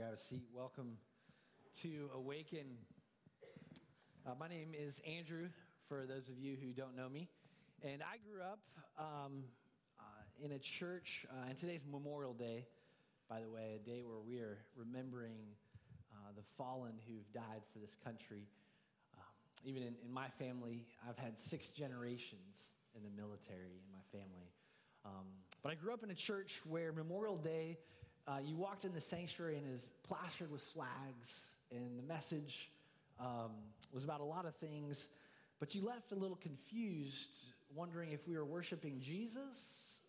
grab a seat. Welcome to Awaken. Uh, my name is Andrew, for those of you who don't know me. And I grew up um, uh, in a church, uh, and today's Memorial Day, by the way, a day where we are remembering uh, the fallen who've died for this country. Um, even in, in, my family, I've had six generations in the military in my family. Um, but I grew up in a church where Memorial Day uh, you walked in the sanctuary and is plastered with flags, and the message um, was about a lot of things, but you left a little confused, wondering if we were worshiping Jesus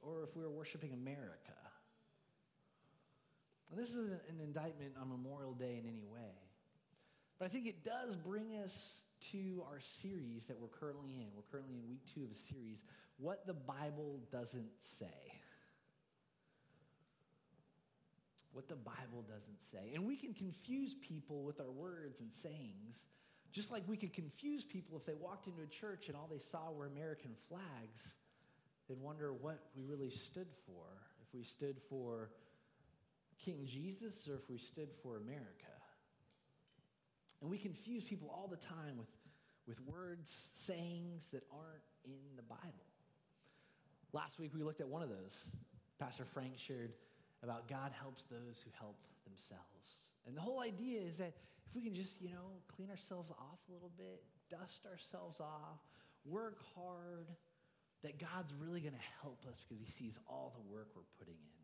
or if we were worshiping America. And this isn't an indictment on Memorial Day in any way, but I think it does bring us to our series that we're currently in. We're currently in week two of a series, What the Bible Doesn't Say what the Bible doesn't say. And we can confuse people with our words and sayings, just like we could confuse people if they walked into a church and all they saw were American flags. They'd wonder what we really stood for, if we stood for King Jesus or if we stood for America. And we confuse people all the time with, with words, sayings that aren't in the Bible. Last week we looked at one of those. Pastor Frank shared about God helps those who help themselves. And the whole idea is that if we can just, you know, clean ourselves off a little bit, dust ourselves off, work hard, that God's really going to help us because he sees all the work we're putting in.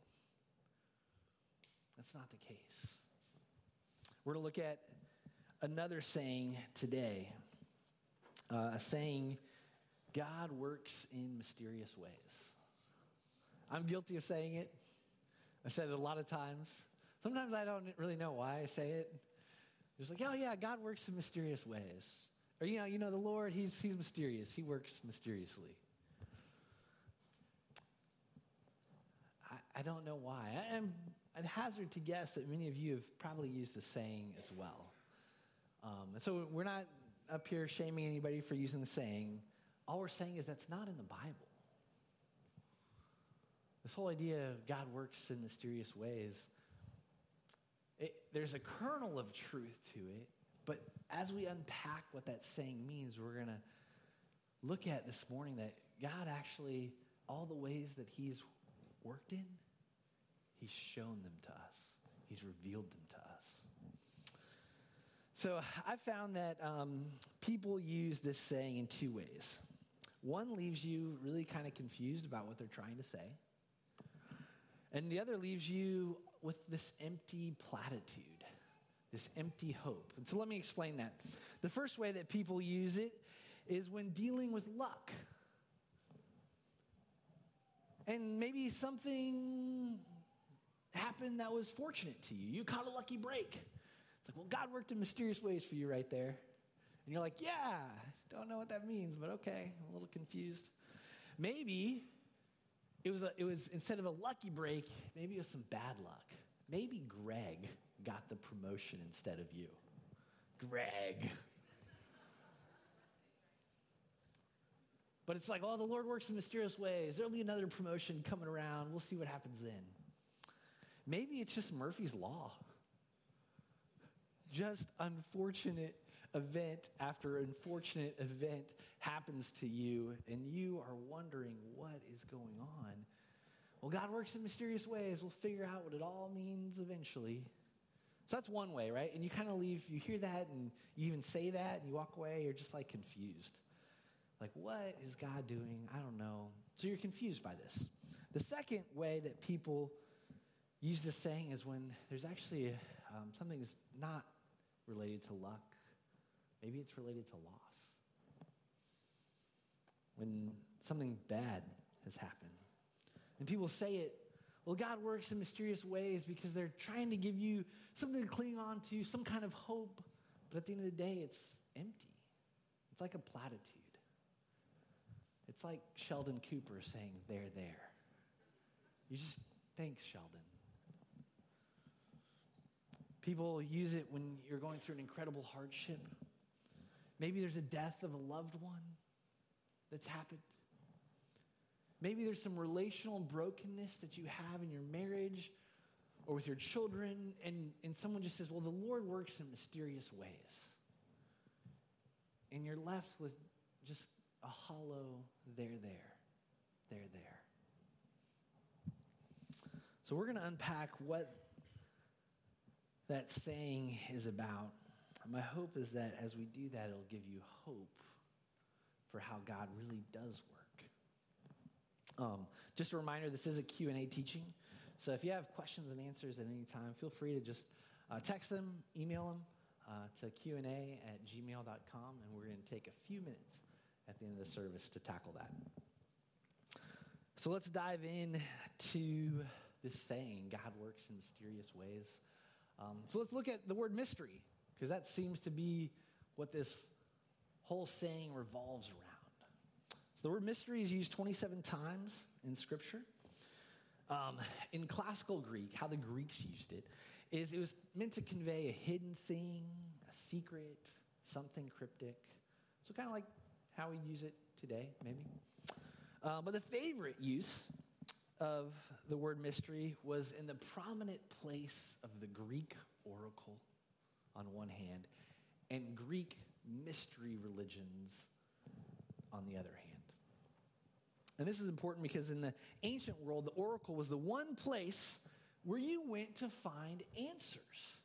That's not the case. We're going to look at another saying today uh, a saying, God works in mysterious ways. I'm guilty of saying it. I've said it a lot of times. Sometimes I don't really know why I say it. It's like, oh yeah, God works in mysterious ways. Or you know, you know, the Lord, He's He's mysterious. He works mysteriously. I, I don't know why. I, am I'd hazard to guess that many of you have probably used the saying as well. Um, and so we're not up here shaming anybody for using the saying. All we're saying is that's not in the Bible. This whole idea of God works in mysterious ways, it, there's a kernel of truth to it, but as we unpack what that saying means, we're going to look at this morning that God actually, all the ways that He's worked in, He's shown them to us, He's revealed them to us. So I found that um, people use this saying in two ways. One leaves you really kind of confused about what they're trying to say. And the other leaves you with this empty platitude, this empty hope. And so let me explain that. The first way that people use it is when dealing with luck. And maybe something happened that was fortunate to you. You caught a lucky break. It's like, well, God worked in mysterious ways for you right there. And you're like, yeah, don't know what that means, but okay, I'm a little confused. Maybe it was, a, it was instead of a lucky break, maybe it was some bad luck. Maybe Greg got the promotion instead of you. Greg. But it's like, oh, the Lord works in mysterious ways. There'll be another promotion coming around. We'll see what happens then. Maybe it's just Murphy's Law. Just unfortunate event after unfortunate event happens to you, and you are wondering what is going on. Well, God works in mysterious ways. We'll figure out what it all means eventually. So that's one way, right? And you kind of leave, you hear that, and you even say that, and you walk away, you're just like confused. Like, what is God doing? I don't know. So you're confused by this. The second way that people use this saying is when there's actually um, something that's not related to luck Maybe it's related to loss. When something bad has happened. And people say it, well, God works in mysterious ways because they're trying to give you something to cling on to, some kind of hope. But at the end of the day, it's empty. It's like a platitude. It's like Sheldon Cooper saying, they're there. You just, thanks, Sheldon. People use it when you're going through an incredible hardship Maybe there's a death of a loved one that's happened. Maybe there's some relational brokenness that you have in your marriage or with your children, and, and someone just says, Well, the Lord works in mysterious ways. And you're left with just a hollow there, there, there, there. So we're going to unpack what that saying is about. My hope is that as we do that, it'll give you hope for how God really does work. Um, just a reminder, this is a Q&A teaching. So if you have questions and answers at any time, feel free to just uh, text them, email them uh, to Q&A at gmail.com, and we're going to take a few minutes at the end of the service to tackle that. So let's dive in to this saying, God works in mysterious ways. Um, so let's look at the word mystery, because that seems to be what this whole saying revolves around. So the word mystery is used 27 times in Scripture. Um, in classical Greek, how the Greeks used it is it was meant to convey a hidden thing, a secret, something cryptic. So kind of like how we use it today, maybe. Uh, but the favorite use of the word mystery was in the prominent place of the Greek oracle on one hand and Greek mystery religions on the other hand. And this is important because in the ancient world, the oracle was the one place where you went to find answers.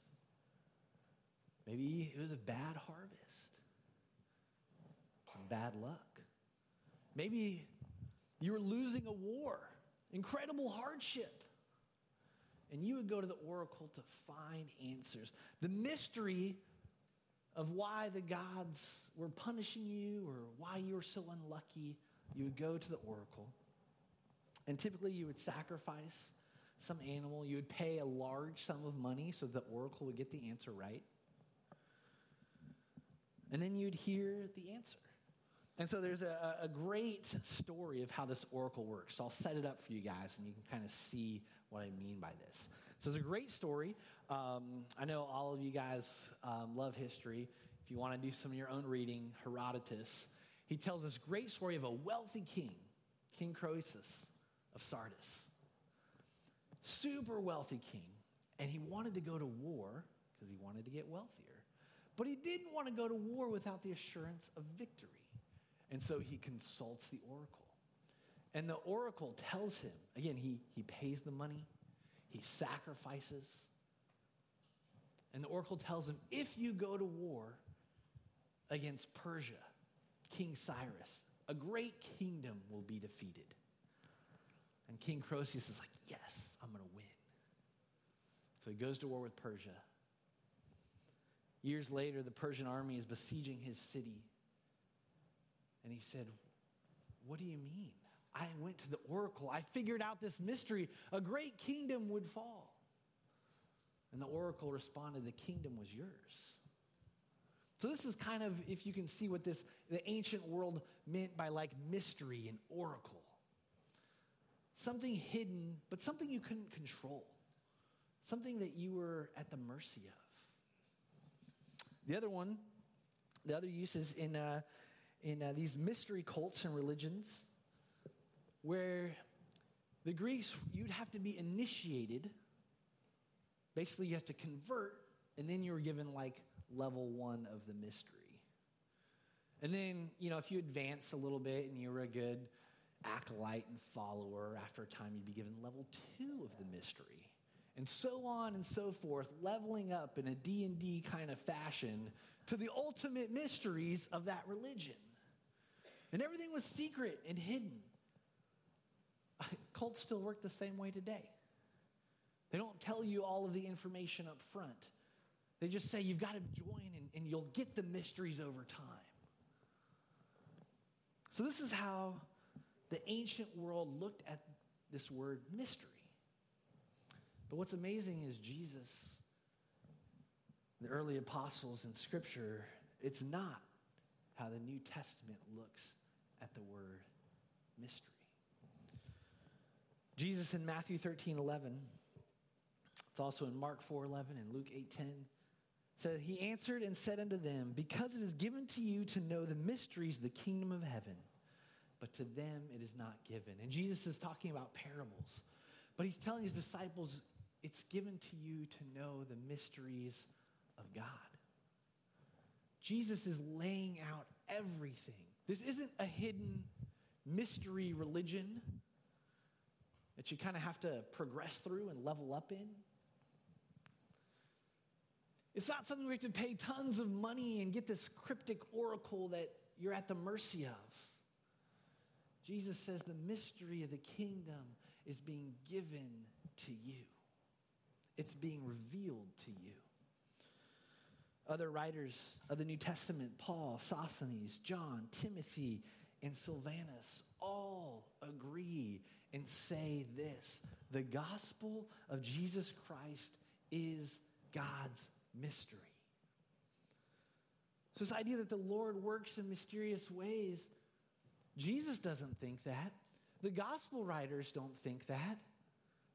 Maybe it was a bad harvest, some bad luck. Maybe you were losing a war, incredible hardship. And you would go to the oracle to find answers. The mystery of why the gods were punishing you or why you were so unlucky, you would go to the oracle. And typically, you would sacrifice some animal. You would pay a large sum of money so the oracle would get the answer right. And then you'd hear the answer. And so there's a, a great story of how this oracle works. So I'll set it up for you guys and you can kind of see what I mean by this. So it's a great story. Um, I know all of you guys um, love history. If you want to do some of your own reading, Herodotus, he tells this great story of a wealthy king, King Croesus of Sardis. Super wealthy king. And he wanted to go to war because he wanted to get wealthier. But he didn't want to go to war without the assurance of victory. And so he consults the oracle. And the oracle tells him again, he, he pays the money, he sacrifices. And the oracle tells him if you go to war against Persia, King Cyrus, a great kingdom will be defeated. And King Croesus is like, yes, I'm going to win. So he goes to war with Persia. Years later, the Persian army is besieging his city. And he said, What do you mean? I went to the oracle. I figured out this mystery. A great kingdom would fall. And the oracle responded, The kingdom was yours. So, this is kind of, if you can see what this, the ancient world meant by like mystery and oracle. Something hidden, but something you couldn't control. Something that you were at the mercy of. The other one, the other use is in, uh, in uh, these mystery cults and religions where the Greeks, you'd have to be initiated. Basically, you have to convert, and then you were given like level one of the mystery. And then, you know, if you advance a little bit and you were a good acolyte and follower, after a time you'd be given level two of the mystery. And so on and so forth, leveling up in a D&D kind of fashion to the ultimate mysteries of that religion. And everything was secret and hidden. Cults still work the same way today. They don't tell you all of the information up front. They just say you've got to join and, and you'll get the mysteries over time. So, this is how the ancient world looked at this word mystery. But what's amazing is Jesus, the early apostles in Scripture, it's not how the New Testament looks at the word mystery. Jesus in Matthew 13 11, it's also in Mark 4 11 and Luke 8 10 said, He answered and said unto them, Because it is given to you to know the mysteries of the kingdom of heaven, but to them it is not given. And Jesus is talking about parables, but he's telling his disciples, it's given to you to know the mysteries of God. Jesus is laying out everything. This isn't a hidden mystery religion that you kind of have to progress through and level up in. It's not something we have to pay tons of money and get this cryptic oracle that you're at the mercy of. Jesus says the mystery of the kingdom is being given to you, it's being revealed to you. Other writers of the New Testament, Paul, Sosthenes, John, Timothy, and Silvanus, all agree and say this the gospel of Jesus Christ is God's mystery. So, this idea that the Lord works in mysterious ways, Jesus doesn't think that. The gospel writers don't think that.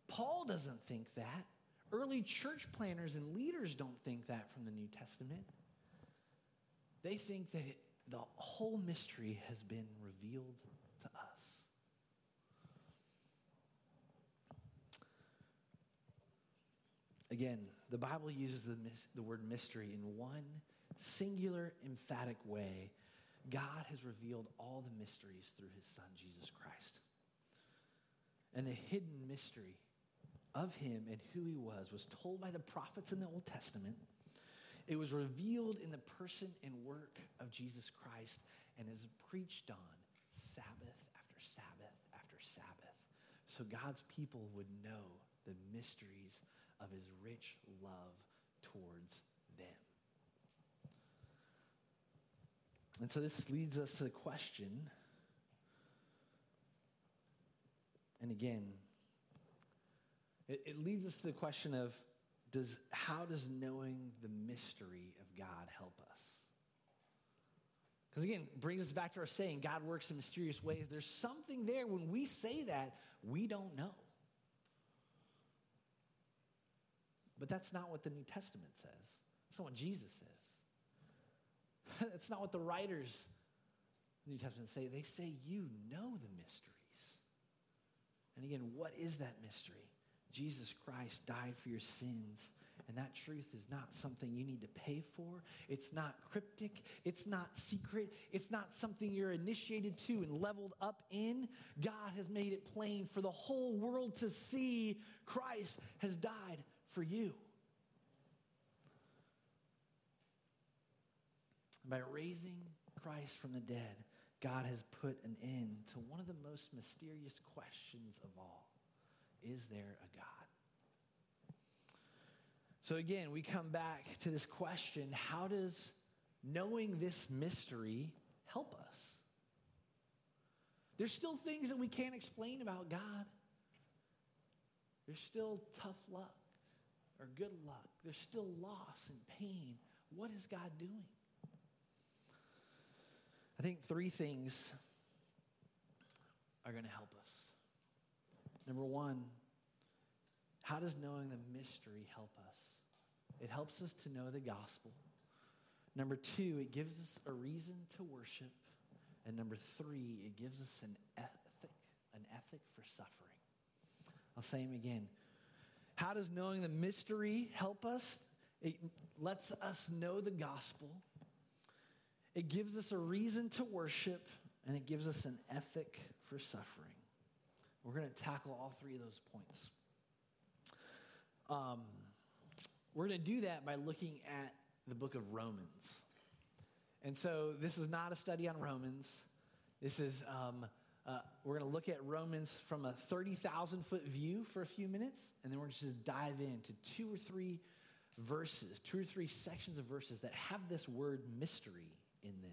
Paul doesn't think that. Early church planners and leaders don't think that from the New Testament. They think that it, the whole mystery has been revealed to us. Again, the Bible uses the, the word mystery in one singular, emphatic way. God has revealed all the mysteries through his son, Jesus Christ. And the hidden mystery of him and who he was was told by the prophets in the Old Testament. It was revealed in the person and work of Jesus Christ and is preached on Sabbath after Sabbath after Sabbath. So God's people would know the mysteries of his rich love towards them. And so this leads us to the question, and again, it, it leads us to the question of does, how does knowing the mystery of God help us? Because again, brings us back to our saying, God works in mysterious ways. There's something there when we say that we don't know. But that's not what the New Testament says. That's not what Jesus says. that's not what the writers the New Testament say. They say you know the mysteries. And again, what is that mystery? Jesus Christ died for your sins. And that truth is not something you need to pay for. It's not cryptic. It's not secret. It's not something you're initiated to and leveled up in. God has made it plain for the whole world to see Christ has died for you. By raising Christ from the dead, God has put an end to one of the most mysterious questions of all Is there a God? So, again, we come back to this question how does knowing this mystery help us? There's still things that we can't explain about God. There's still tough luck or good luck. There's still loss and pain. What is God doing? I think three things are going to help us. Number one, how does knowing the mystery help us? It helps us to know the gospel. Number two, it gives us a reason to worship. And number three, it gives us an ethic, an ethic for suffering. I'll say them again. How does knowing the mystery help us? It lets us know the gospel. It gives us a reason to worship, and it gives us an ethic for suffering. We're going to tackle all three of those points. Um, we're going to do that by looking at the book of Romans. And so, this is not a study on Romans. This is um, uh, we're going to look at Romans from a 30,000 foot view for a few minutes, and then we're just to dive into two or three verses, two or three sections of verses that have this word mystery in them.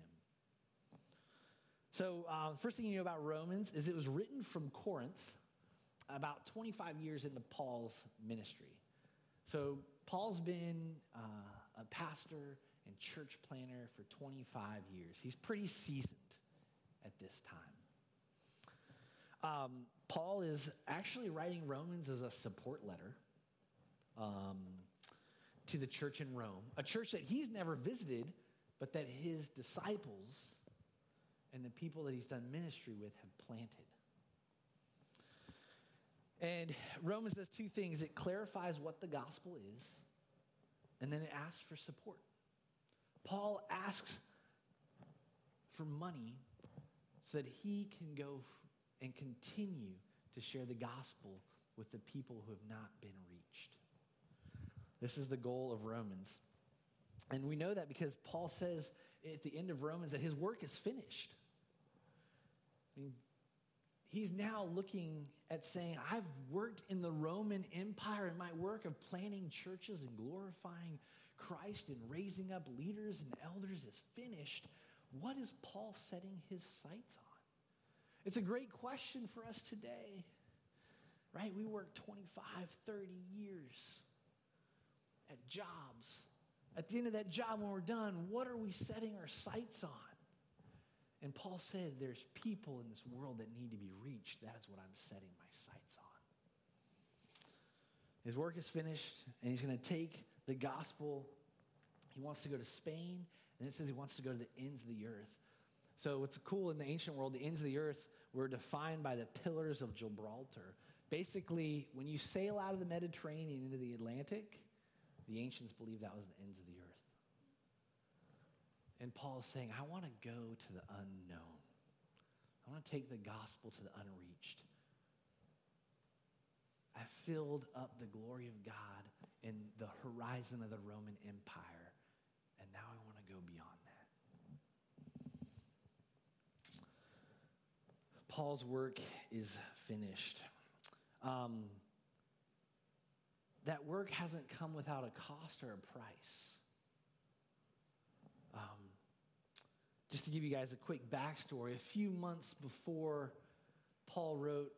So, uh, first thing you know about Romans is it was written from Corinth about 25 years into Paul's ministry. So, Paul's been uh, a pastor and church planner for 25 years. He's pretty seasoned at this time. Um, Paul is actually writing Romans as a support letter um, to the church in Rome, a church that he's never visited, but that his disciples and the people that he's done ministry with have planted. And Romans does two things it clarifies what the gospel is, and then it asks for support. Paul asks for money so that he can go and continue to share the gospel with the people who have not been reached. This is the goal of Romans. And we know that because Paul says at the end of Romans that his work is finished. I mean, he's now looking at saying, I've worked in the Roman Empire, in my work of planting churches and glorifying Christ and raising up leaders and elders is finished. What is Paul setting his sights on? It's a great question for us today, right? We work 25, 30 years at jobs. At the end of that job, when we're done, what are we setting our sights on? And Paul said, There's people in this world that need to be reached. That is what I'm setting my sights on. His work is finished, and he's going to take the gospel. He wants to go to Spain, and it says he wants to go to the ends of the earth. So, what's cool in the ancient world, the ends of the earth were defined by the pillars of Gibraltar. Basically, when you sail out of the Mediterranean into the Atlantic, the ancients believed that was the ends of the earth. And Paul is saying, I want to go to the unknown. I want to take the gospel to the unreached. I filled up the glory of God in the horizon of the Roman Empire, and now I want to go beyond that. Paul's work is finished. Um, that work hasn't come without a cost or a price. Um, just to give you guys a quick backstory, a few months before Paul wrote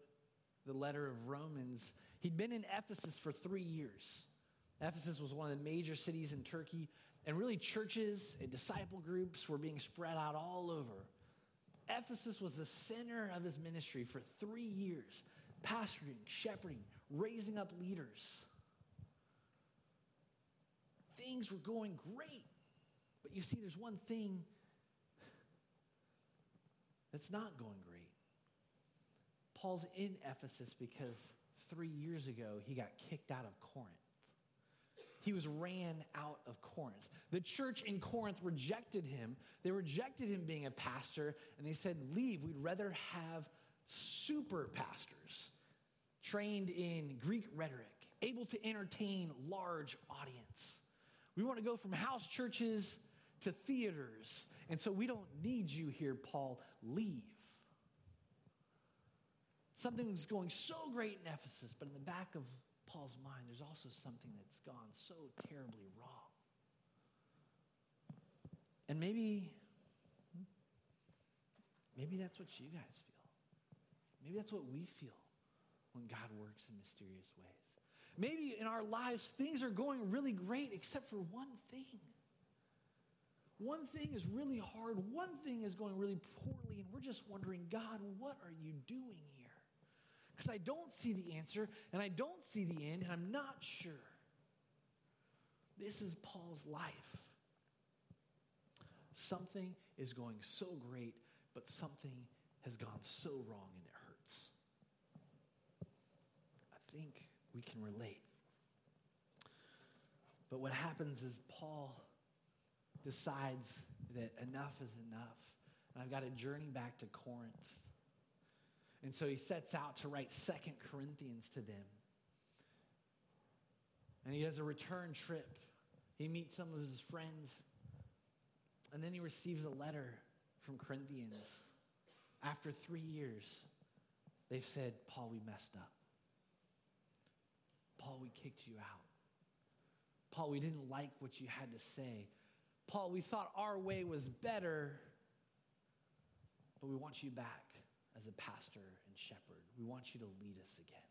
the letter of Romans, he'd been in Ephesus for three years. Ephesus was one of the major cities in Turkey, and really churches and disciple groups were being spread out all over. Ephesus was the center of his ministry for three years, pastoring, shepherding, raising up leaders. Things were going great. But you see, there's one thing that's not going great. Paul's in Ephesus because three years ago he got kicked out of Corinth. He was ran out of Corinth. The church in Corinth rejected him. They rejected him being a pastor, and they said, Leave. We'd rather have super pastors trained in Greek rhetoric, able to entertain large audience. We want to go from house churches to theaters. And so we don't need you here, Paul. Leave. Something was going so great in Ephesus, but in the back of Paul's mind, there's also something that's gone so terribly wrong. And maybe, hmm, maybe that's what you guys feel. Maybe that's what we feel when God works in mysterious ways. Maybe in our lives, things are going really great except for one thing. One thing is really hard, one thing is going really poorly, and we're just wondering, God, what are you doing here? Because I don't see the answer, and I don't see the end, and I'm not sure. This is Paul's life. Something is going so great, but something has gone so wrong, and it hurts. I think we can relate. But what happens is Paul decides that enough is enough. And I've got to journey back to Corinth. And so he sets out to write Second Corinthians to them. And he has a return trip. He meets some of his friends. And then he receives a letter from Corinthians. After three years, they've said, Paul, we messed up. Paul, we kicked you out. Paul, we didn't like what you had to say. Paul, we thought our way was better, but we want you back as a pastor and shepherd. We want you to lead us again.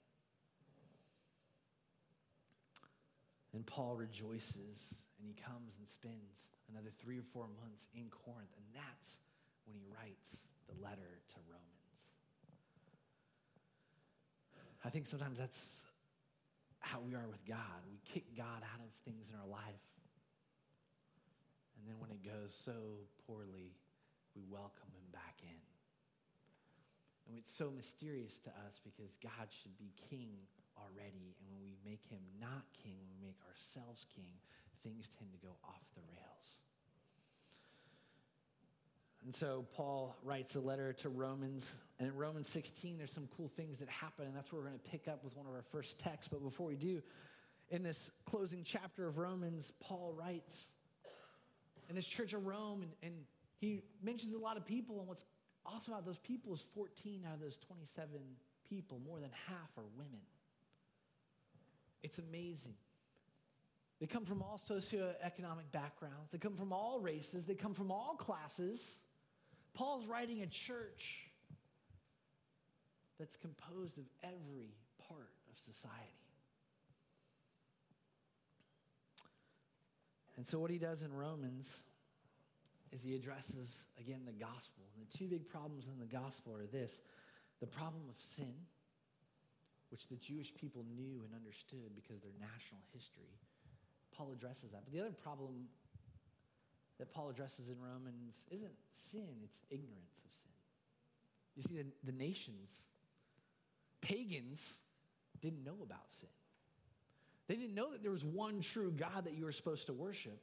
And Paul rejoices and he comes and spends another three or four months in Corinth, and that's when he writes the letter to Romans. I think sometimes that's how we are with God. We kick God out of things in our life. And then when it goes so poorly, we welcome him back in. And it's so mysterious to us because God should be king already. And when we make him not king, we make ourselves king, things tend to go off the rails. And so Paul writes a letter to Romans. And in Romans 16, there's some cool things that happen. And that's where we're going to pick up with one of our first texts. But before we do, in this closing chapter of Romans, Paul writes in this church of Rome, and, and he mentions a lot of people. And what's awesome about those people is 14 out of those 27 people, more than half are women. It's amazing. They come from all socioeconomic backgrounds, they come from all races, they come from all classes. Paul's writing a church that's composed of every part of society. And so, what he does in Romans is he addresses, again, the gospel. And the two big problems in the gospel are this the problem of sin, which the Jewish people knew and understood because their national history. Paul addresses that. But the other problem that Paul addresses in Romans isn't sin, it's ignorance of sin. You see, the, the nations, pagans, didn't know about sin. They didn't know that there was one true God that you were supposed to worship.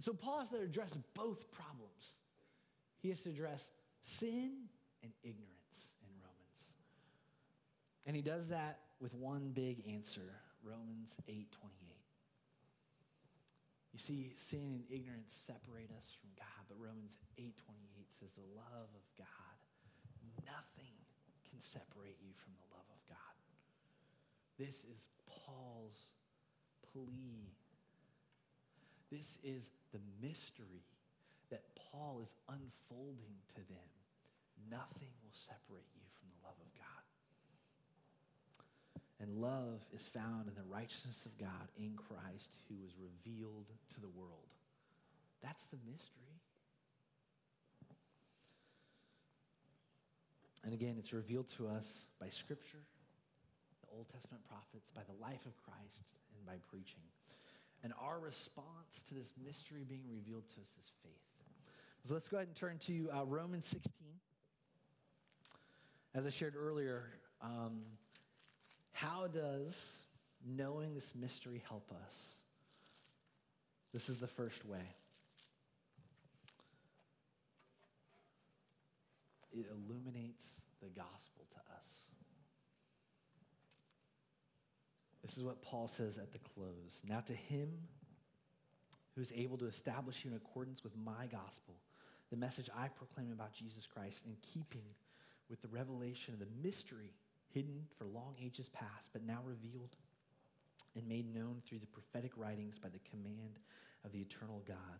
So Paul has to address both problems. He has to address sin and ignorance in Romans. And he does that with one big answer, Romans 8:28. You see, sin and ignorance separate us from God, but Romans 8:28 says the love of God, nothing can separate you from the love of God. This is Paul's plea. This is the mystery that Paul is unfolding to them. Nothing will separate you from the love of God. And love is found in the righteousness of God in Christ who was revealed to the world. That's the mystery. And again, it's revealed to us by Scripture, the Old Testament prophets, by the life of Christ, and by preaching. And our response to this mystery being revealed to us is faith. So let's go ahead and turn to uh, Romans 16. As I shared earlier, um, how does knowing this mystery help us? This is the first way. It illuminates the gospel to us. This is what Paul says at the close. Now, to him who is able to establish you in accordance with my gospel, the message I proclaim about Jesus Christ, in keeping with the revelation of the mystery hidden for long ages past, but now revealed and made known through the prophetic writings by the command of the eternal God,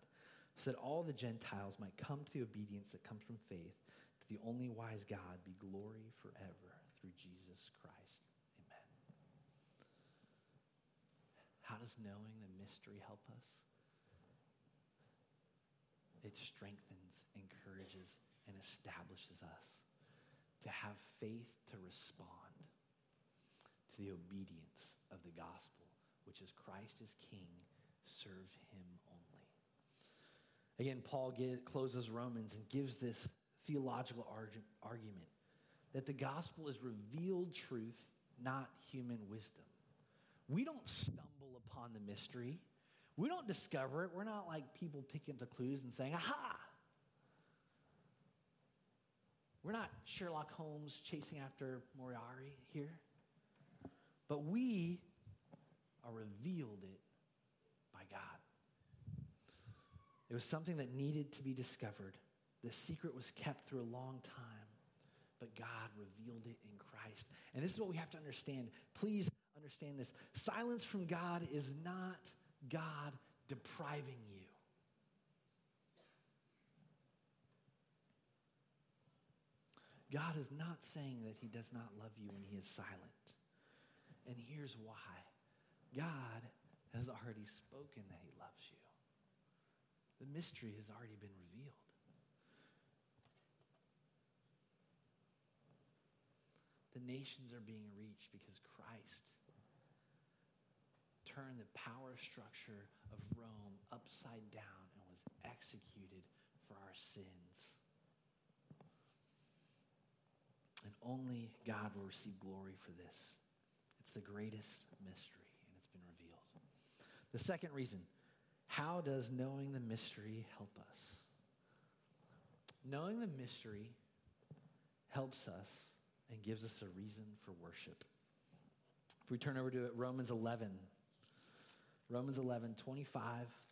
so that all the Gentiles might come to the obedience that comes from faith, to the only wise God be glory forever through Jesus Christ. Amen. How does knowing the mystery help us? It strengthens, encourages, and establishes us to have faith to respond to the obedience of the gospel, which is Christ is King, serve him only. Again, Paul get, closes Romans and gives this theological arg- argument that the gospel is revealed truth, not human wisdom. We don't stumble upon the mystery. We don't discover it. We're not like people picking up the clues and saying, aha, we're not Sherlock Holmes chasing after Moriarty here, but we are revealed it by God. It was something that needed to be discovered. The secret was kept through a long time, but God revealed it in Christ. And this is what we have to understand. Please understand this. Silence from God is not God depriving you. God is not saying that he does not love you when he is silent. And here's why God has already spoken that he loves you, the mystery has already been revealed. The nations are being reached because Christ turned the power structure of Rome upside down and was executed for our sins. And only God will receive glory for this. It's the greatest mystery, and it's been revealed. The second reason how does knowing the mystery help us? Knowing the mystery helps us and gives us a reason for worship. If we turn over to Romans 11, Romans 11, 25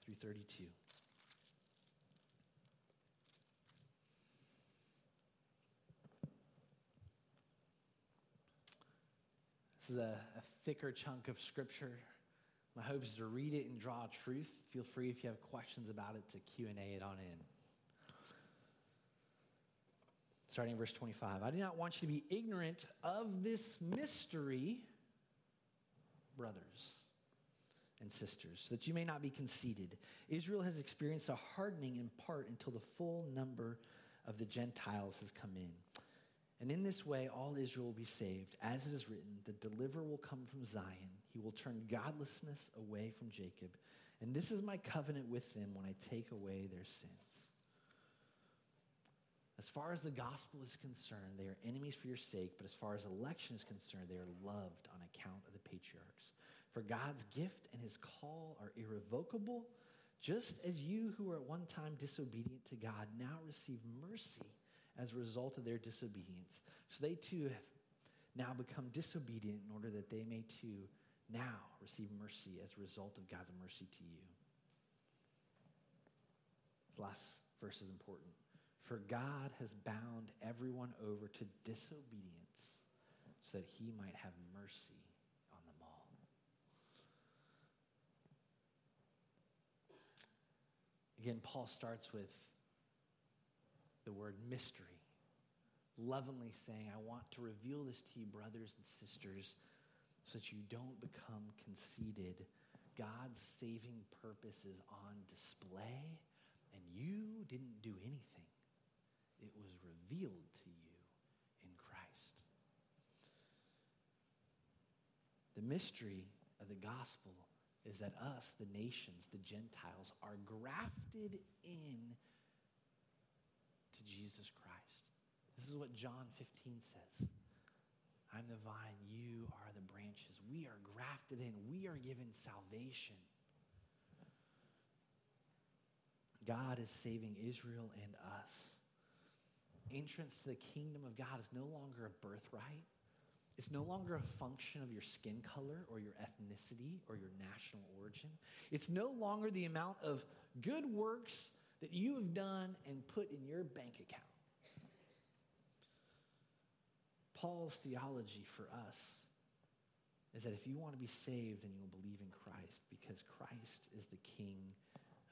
through 32. This is a, a thicker chunk of scripture. My hope is to read it and draw truth. Feel free if you have questions about it to Q&A it on in. Starting in verse 25. I do not want you to be ignorant of this mystery, brothers and sisters, so that you may not be conceited. Israel has experienced a hardening in part until the full number of the Gentiles has come in. And in this way, all Israel will be saved. As it is written, the deliverer will come from Zion. He will turn godlessness away from Jacob. And this is my covenant with them when I take away their sins. As far as the gospel is concerned, they are enemies for your sake, but as far as election is concerned, they are loved on account of the patriarchs. For God's gift and his call are irrevocable, just as you who were at one time disobedient to God now receive mercy as a result of their disobedience. So they too have now become disobedient in order that they may too now receive mercy as a result of God's mercy to you. This last verse is important. For God has bound everyone over to disobedience so that he might have mercy on them all. Again, Paul starts with the word mystery, lovingly saying, I want to reveal this to you, brothers and sisters, so that you don't become conceited. God's saving purpose is on display, and you didn't do anything. It was revealed to you in Christ. The mystery of the gospel is that us, the nations, the Gentiles, are grafted in to Jesus Christ. This is what John 15 says. I'm the vine, you are the branches. We are grafted in, we are given salvation. God is saving Israel and us. Entrance to the kingdom of God is no longer a birthright. It's no longer a function of your skin color or your ethnicity or your national origin. It's no longer the amount of good works that you have done and put in your bank account. Paul's theology for us is that if you want to be saved, then you will believe in Christ because Christ is the king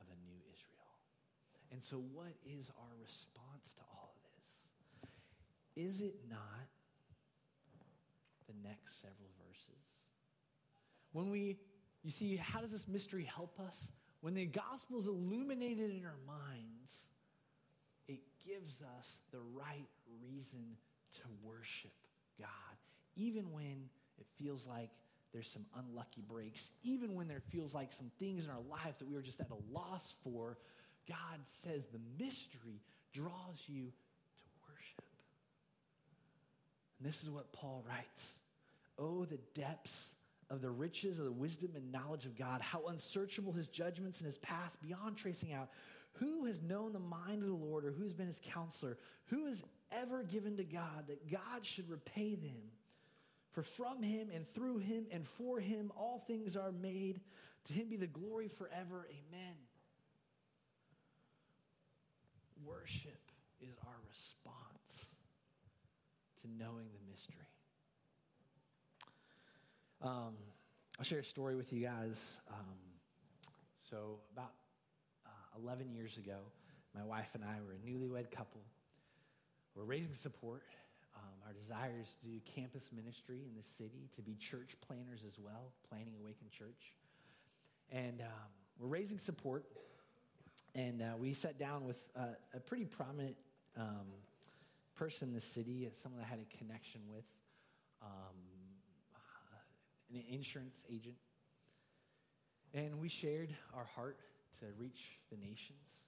of a new Israel. And so, what is our response to all of this? Is it not the next several verses? When we, you see, how does this mystery help us? When the gospel is illuminated in our minds, it gives us the right reason to worship God, even when it feels like there's some unlucky breaks, even when there feels like some things in our lives that we are just at a loss for. God says the mystery draws you. And this is what Paul writes Oh, the depths of the riches of the wisdom and knowledge of God, how unsearchable his judgments and his past beyond tracing out. Who has known the mind of the Lord or who has been his counselor? Who has ever given to God that God should repay them? For from him and through him and for him all things are made. To him be the glory forever. Amen. Worship is our response knowing the mystery. Um, I'll share a story with you guys. Um, so, about uh, 11 years ago, my wife and I were a newlywed couple. We're raising support. Um, our desire is to do campus ministry in the city, to be church planners as well, planning Awaken Church. And um, we're raising support. And uh, we sat down with uh, a pretty prominent um, person in the city, someone I had a connection with. Um, an insurance agent. And we shared our heart to reach the nations.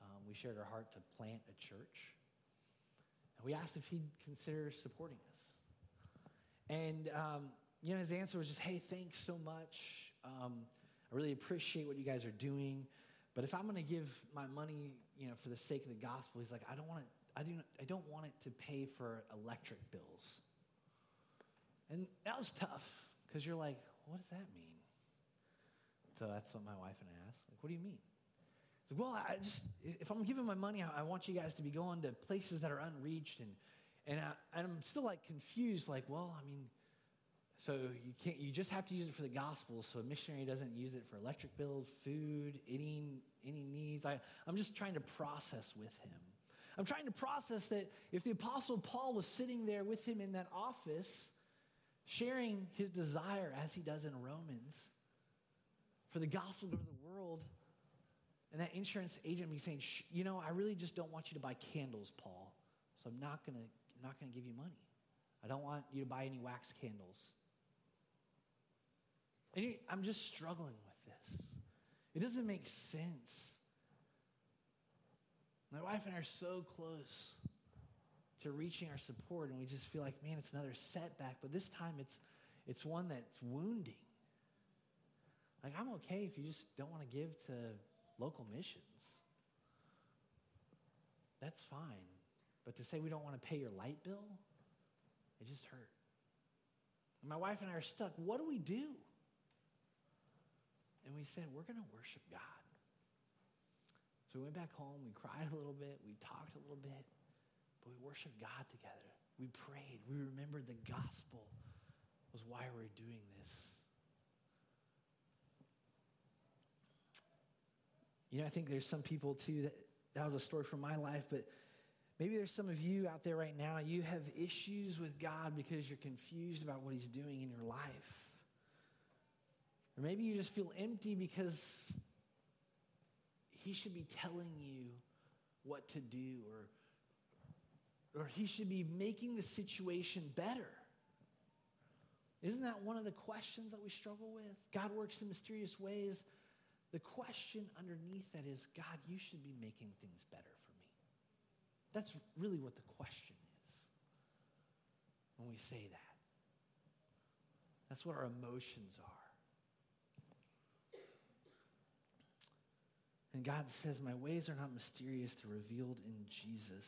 Um, we shared our heart to plant a church. And we asked if he'd consider supporting us. And um, you know, his answer was just, hey, thanks so much. Um, I really appreciate what you guys are doing. But if I'm going to give my money, you know, for the sake of the gospel, he's like, I don't want it, I, do not, I don't want it to pay for electric bills. And that was tough because you're like, what does that mean? So that's what my wife and I asked. Like, what do you mean? It's like, well, I just, if I'm giving my money, I, want you guys to be going to places that are unreached. And, and, I, and I'm still like confused, like, well, I mean, so you can't, you just have to use it for the gospel. So a missionary doesn't use it for electric bills, food, any, any needs. I, I'm just trying to process with him. I'm trying to process that if the apostle Paul was sitting there with him in that office, sharing his desire as he does in Romans for the gospel to go to the world, and that insurance agent be saying, you know, I really just don't want you to buy candles, Paul. So I'm not gonna not gonna give you money. I don't want you to buy any wax candles. And I'm just struggling with this. It doesn't make sense. My wife and I are so close to reaching our support, and we just feel like, man, it's another setback. But this time, it's it's one that's wounding. Like I'm okay if you just don't want to give to local missions. That's fine. But to say we don't want to pay your light bill, it just hurt. And my wife and I are stuck. What do we do? And we said, we're going to worship God. So we went back home, we cried a little bit, we talked a little bit, but we worshiped God together. We prayed, we remembered the gospel was why we we're doing this. You know, I think there's some people too that that was a story from my life, but maybe there's some of you out there right now, you have issues with God because you're confused about what He's doing in your life. Or maybe you just feel empty because He should be telling you what to do, or, or He should be making the situation better. Isn't that one of the questions that we struggle with? God works in mysterious ways. The question underneath that is God, you should be making things better for me. That's really what the question is when we say that. That's what our emotions are. And God says, My ways are not mysterious, they're revealed in Jesus.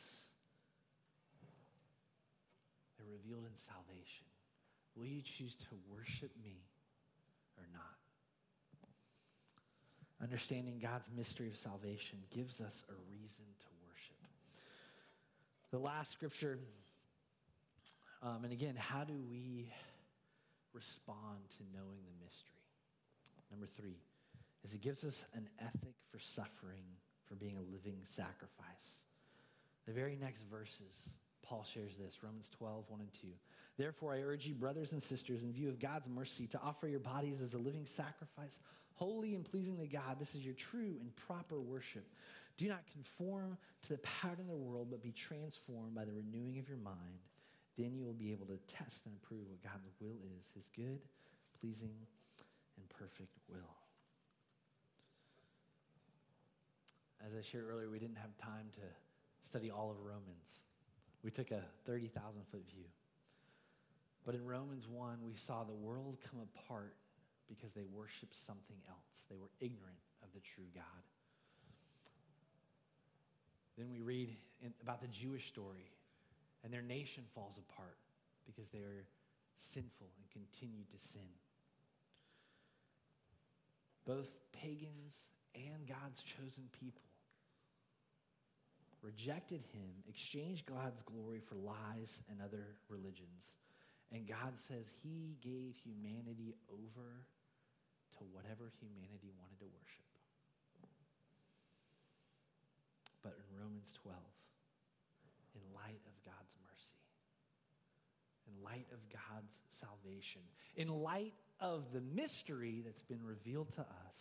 They're revealed in salvation. Will you choose to worship me or not? Understanding God's mystery of salvation gives us a reason to worship. The last scripture, um, and again, how do we respond to knowing the mystery? Number three is it gives us an ethic for suffering, for being a living sacrifice. The very next verses, Paul shares this Romans 12, 1 and 2. Therefore, I urge you, brothers and sisters, in view of God's mercy, to offer your bodies as a living sacrifice, holy and pleasing to God. This is your true and proper worship. Do not conform to the pattern of the world, but be transformed by the renewing of your mind. Then you will be able to test and approve what God's will is, his good, pleasing, and perfect will. As I shared earlier, we didn't have time to study all of Romans. We took a 30,000 foot view. But in Romans 1, we saw the world come apart because they worshiped something else. They were ignorant of the true God. Then we read in, about the Jewish story, and their nation falls apart because they are sinful and continued to sin. Both pagans and God's chosen people rejected him, exchanged God's glory for lies and other religions. And God says he gave humanity over to whatever humanity wanted to worship. But in Romans 12, in light of God's mercy, in light of God's salvation, in light of the mystery that's been revealed to us,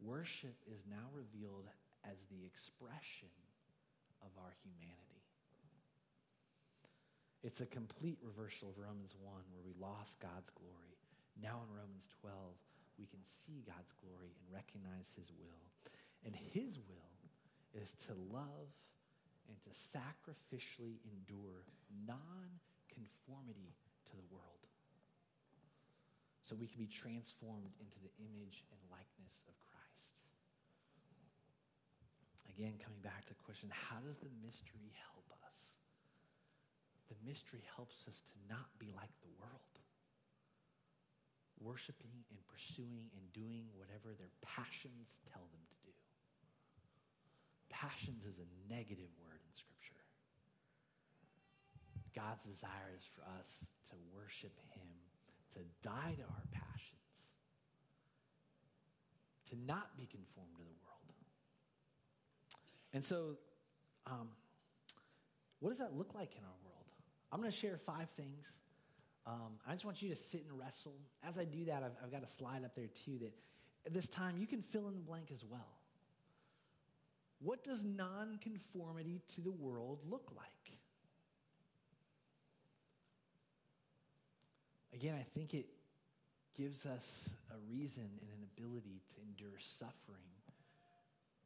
worship is now revealed as the expression of our humanity. It's a complete reversal of Romans 1, where we lost God's glory. Now in Romans 12, we can see God's glory and recognize his will. And his will is to love and to sacrificially endure non conformity to the world. so we can be transformed into the image and likeness of Christ. Again, coming back to the question how does the mystery help us? The mystery helps us to not be like the world, worshiping and pursuing and doing whatever their passions tell them to do. Passions is a negative word in Scripture. God's desire is for us to worship Him, to die to our passions, to not be conformed to the world. And so, um, what does that look like in our world? I'm going to share five things. Um, I just want you to sit and wrestle. As I do that, I've, I've got a slide up there too that at this time you can fill in the blank as well. What does nonconformity to the world look like? Again, I think it gives us a reason and an ability to endure suffering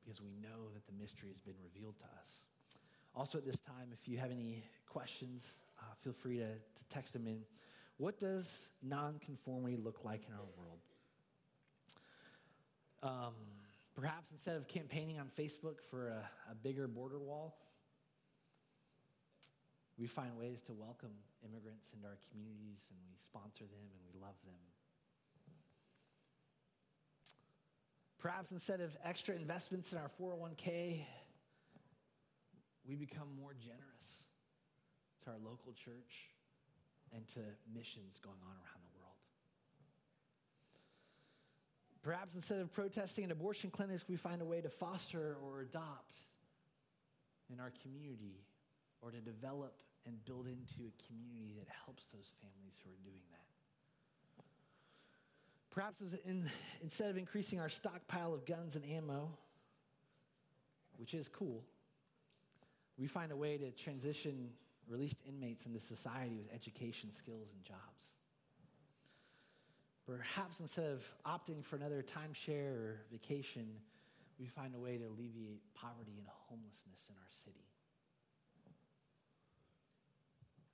because we know that the mystery has been revealed to us. Also, at this time, if you have any questions, uh, feel free to, to text them in. What does nonconformity look like in our world? Um, perhaps instead of campaigning on Facebook for a, a bigger border wall, we find ways to welcome immigrants into our communities and we sponsor them and we love them. Perhaps instead of extra investments in our 401k, we become more generous to our local church and to missions going on around the world. Perhaps instead of protesting in abortion clinics, we find a way to foster or adopt in our community or to develop and build into a community that helps those families who are doing that. Perhaps in, instead of increasing our stockpile of guns and ammo, which is cool, we find a way to transition released inmates into society with education, skills, and jobs. Perhaps instead of opting for another timeshare or vacation, we find a way to alleviate poverty and homelessness in our city.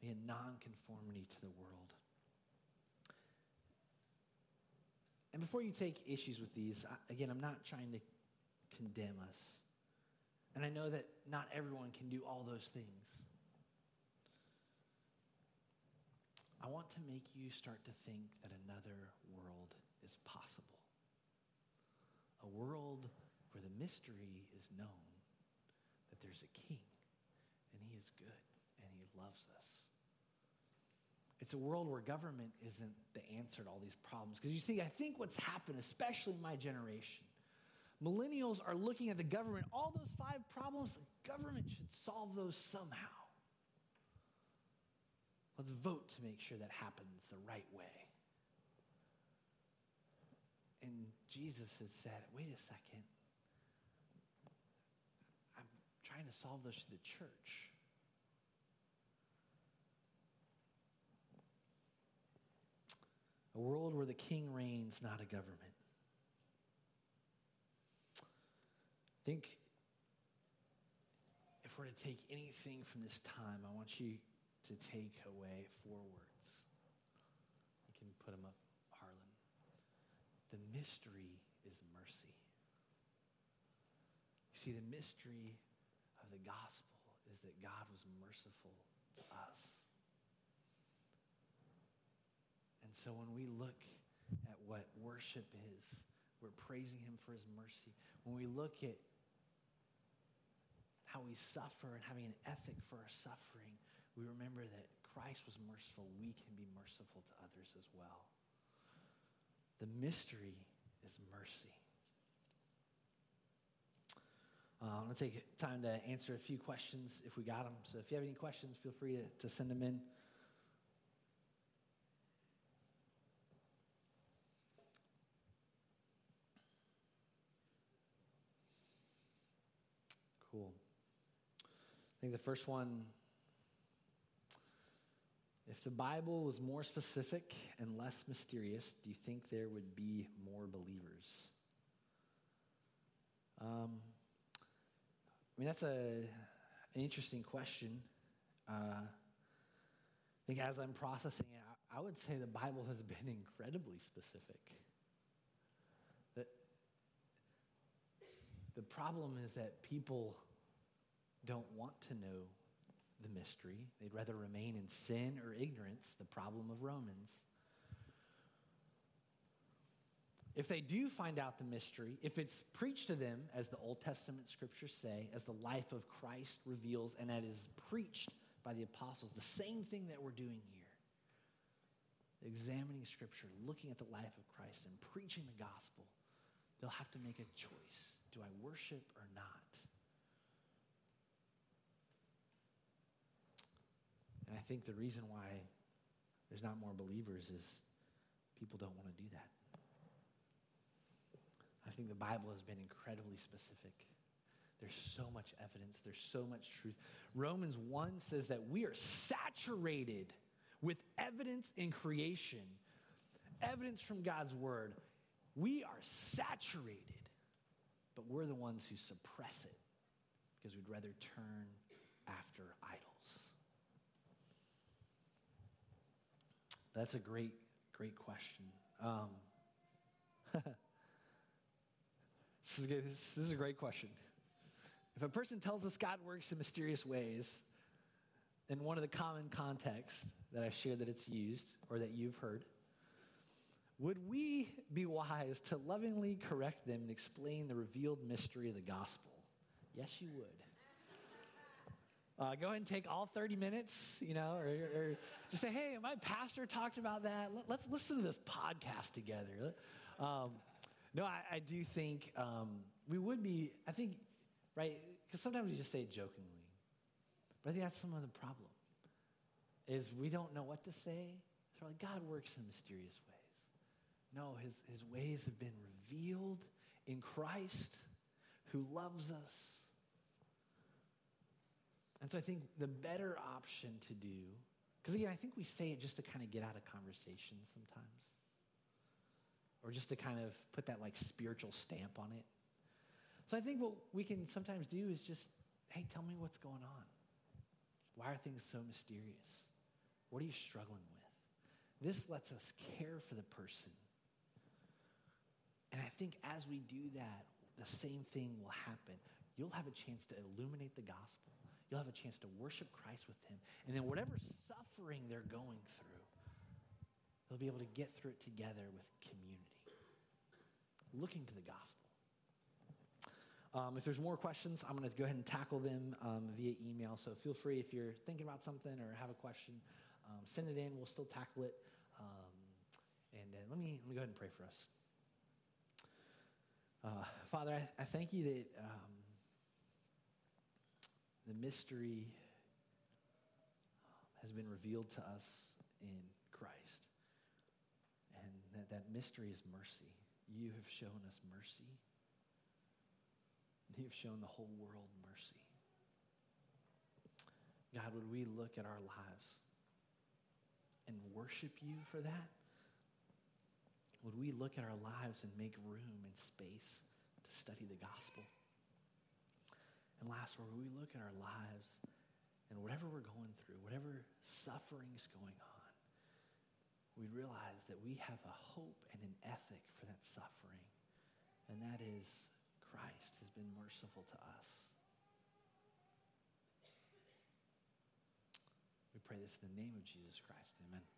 in nonconformity to the world. And before you take issues with these, again, I'm not trying to condemn us. And I know that not everyone can do all those things. I want to make you start to think that another world is possible. A world where the mystery is known that there's a king and he is good and he loves us. It's a world where government isn't the answer to all these problems. Because you see, I think what's happened, especially in my generation, millennials are looking at the government, all those five problems, the government should solve those somehow. Let's vote to make sure that happens the right way. And Jesus has said, wait a second. I'm trying to solve those through the church. A world where the king reigns, not a government. I Think if we're to take anything from this time, I want you to take away four words. You can put them up, Harlan. The mystery is mercy. You see, the mystery of the gospel is that God was merciful to us. So when we look at what worship is, we're praising Him for His mercy. When we look at how we suffer and having an ethic for our suffering, we remember that Christ was merciful. We can be merciful to others as well. The mystery is mercy. Uh, I'm going to take time to answer a few questions if we got them. So if you have any questions, feel free to, to send them in. Cool. I think the first one if the Bible was more specific and less mysterious, do you think there would be more believers? Um, I mean, that's a, an interesting question. Uh, I think as I'm processing it, I would say the Bible has been incredibly specific. That the problem is that people don't want to know the mystery. They'd rather remain in sin or ignorance, the problem of Romans. If they do find out the mystery, if it's preached to them, as the Old Testament scriptures say, as the life of Christ reveals, and that is preached by the apostles, the same thing that we're doing here examining scripture, looking at the life of Christ, and preaching the gospel, they'll have to make a choice. Do I worship or not? And I think the reason why there's not more believers is people don't want to do that. I think the Bible has been incredibly specific. There's so much evidence, there's so much truth. Romans 1 says that we are saturated with evidence in creation, evidence from God's word. We are saturated, but we're the ones who suppress it because we'd rather turn after idols. That's a great, great question. Um, this, is, this is a great question. If a person tells us God works in mysterious ways, in one of the common contexts that I shared that it's used or that you've heard, would we be wise to lovingly correct them and explain the revealed mystery of the gospel? Yes, you would. Uh, go ahead and take all 30 minutes, you know, or, or, just say, hey, my pastor talked about that. Let, us listen to this podcast together. Um, no, I, I, do think um, we would be, I think, right, because sometimes we just say it jokingly. But I think that's some of the problem, is we don't know what to say. So like, God works in mysterious ways. No, his, his ways have been revealed in Christ who loves us and so I think the better option to do, because again, I think we say it just to kind of get out of conversation sometimes, or just to kind of put that like spiritual stamp on it. So I think what we can sometimes do is just, hey, tell me what's going on. Why are things so mysterious? What are you struggling with? This lets us care for the person. And I think as we do that, the same thing will happen. You'll have a chance to illuminate the gospel You'll have a chance to worship Christ with them. And then, whatever suffering they're going through, they'll be able to get through it together with community, looking to the gospel. Um, if there's more questions, I'm going to go ahead and tackle them um, via email. So feel free if you're thinking about something or have a question, um, send it in. We'll still tackle it. Um, and uh, let, me, let me go ahead and pray for us. Uh, Father, I, I, thank you that um, the mystery has been revealed to us in Christ. And that, that mystery is mercy. You have shown us mercy. You have shown the whole world mercy. God, would we look at our lives and worship you for that? Would we look at our lives and make room and space to study the gospel? And last, where we look at our lives and whatever we're going through, whatever suffering's going on, we realize that we have a hope and an ethic for that suffering. And that is Christ has been merciful to us. We pray this in the name of Jesus Christ. Amen.